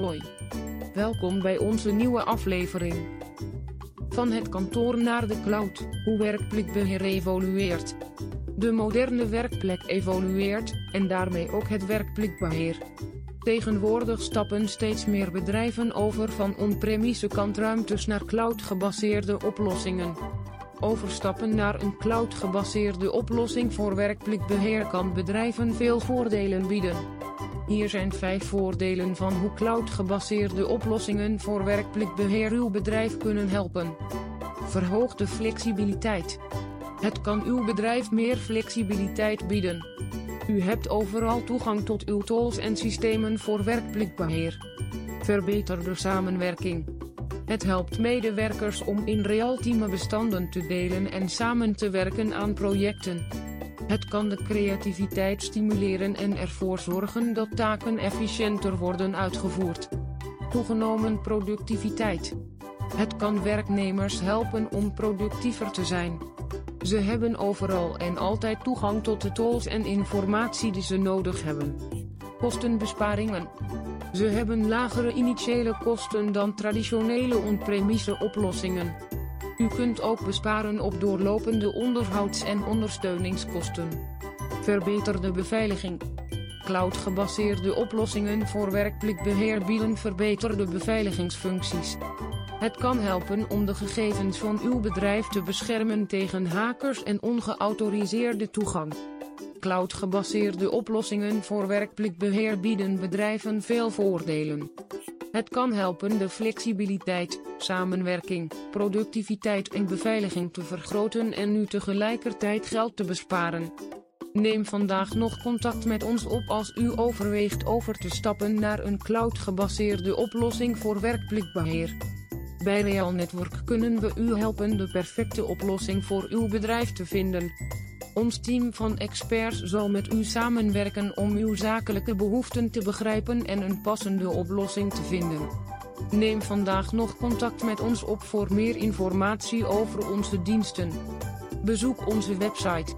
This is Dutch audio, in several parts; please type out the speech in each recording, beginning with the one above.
Hoi. Welkom bij onze nieuwe aflevering. Van het kantoor naar de cloud, hoe werkplekbeheer evolueert. De moderne werkplek evolueert, en daarmee ook het werkplekbeheer. Tegenwoordig stappen steeds meer bedrijven over van on-premise kantruimtes naar cloud-gebaseerde oplossingen. Overstappen naar een cloud-gebaseerde oplossing voor werkplekbeheer kan bedrijven veel voordelen bieden. Hier zijn vijf voordelen van hoe cloud-gebaseerde oplossingen voor werkplekbeheer uw bedrijf kunnen helpen. Verhoogde flexibiliteit. Het kan uw bedrijf meer flexibiliteit bieden. U hebt overal toegang tot uw tools en systemen voor werkplekbeheer. Verbeterde samenwerking. Het helpt medewerkers om in realtieme bestanden te delen en samen te werken aan projecten. Het kan de creativiteit stimuleren en ervoor zorgen dat taken efficiënter worden uitgevoerd. Toegenomen productiviteit. Het kan werknemers helpen om productiever te zijn. Ze hebben overal en altijd toegang tot de tools en informatie die ze nodig hebben. Kostenbesparingen. Ze hebben lagere initiële kosten dan traditionele on-premise oplossingen. U kunt ook besparen op doorlopende onderhouds- en ondersteuningskosten. Verbeterde beveiliging. Cloud-gebaseerde oplossingen voor werkplekbeheer bieden verbeterde beveiligingsfuncties. Het kan helpen om de gegevens van uw bedrijf te beschermen tegen hackers en ongeautoriseerde toegang. Cloud-gebaseerde oplossingen voor werkplekbeheer bieden bedrijven veel voordelen. Het kan helpen de flexibiliteit, samenwerking, productiviteit en beveiliging te vergroten en u tegelijkertijd geld te besparen. Neem vandaag nog contact met ons op als u overweegt over te stappen naar een cloud-gebaseerde oplossing voor werkplekbeheer. Bij Real Network kunnen we u helpen de perfecte oplossing voor uw bedrijf te vinden. Ons team van experts zal met u samenwerken om uw zakelijke behoeften te begrijpen en een passende oplossing te vinden. Neem vandaag nog contact met ons op voor meer informatie over onze diensten. Bezoek onze website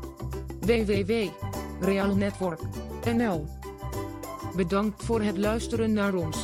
www.realnetwork.nl Bedankt voor het luisteren naar ons.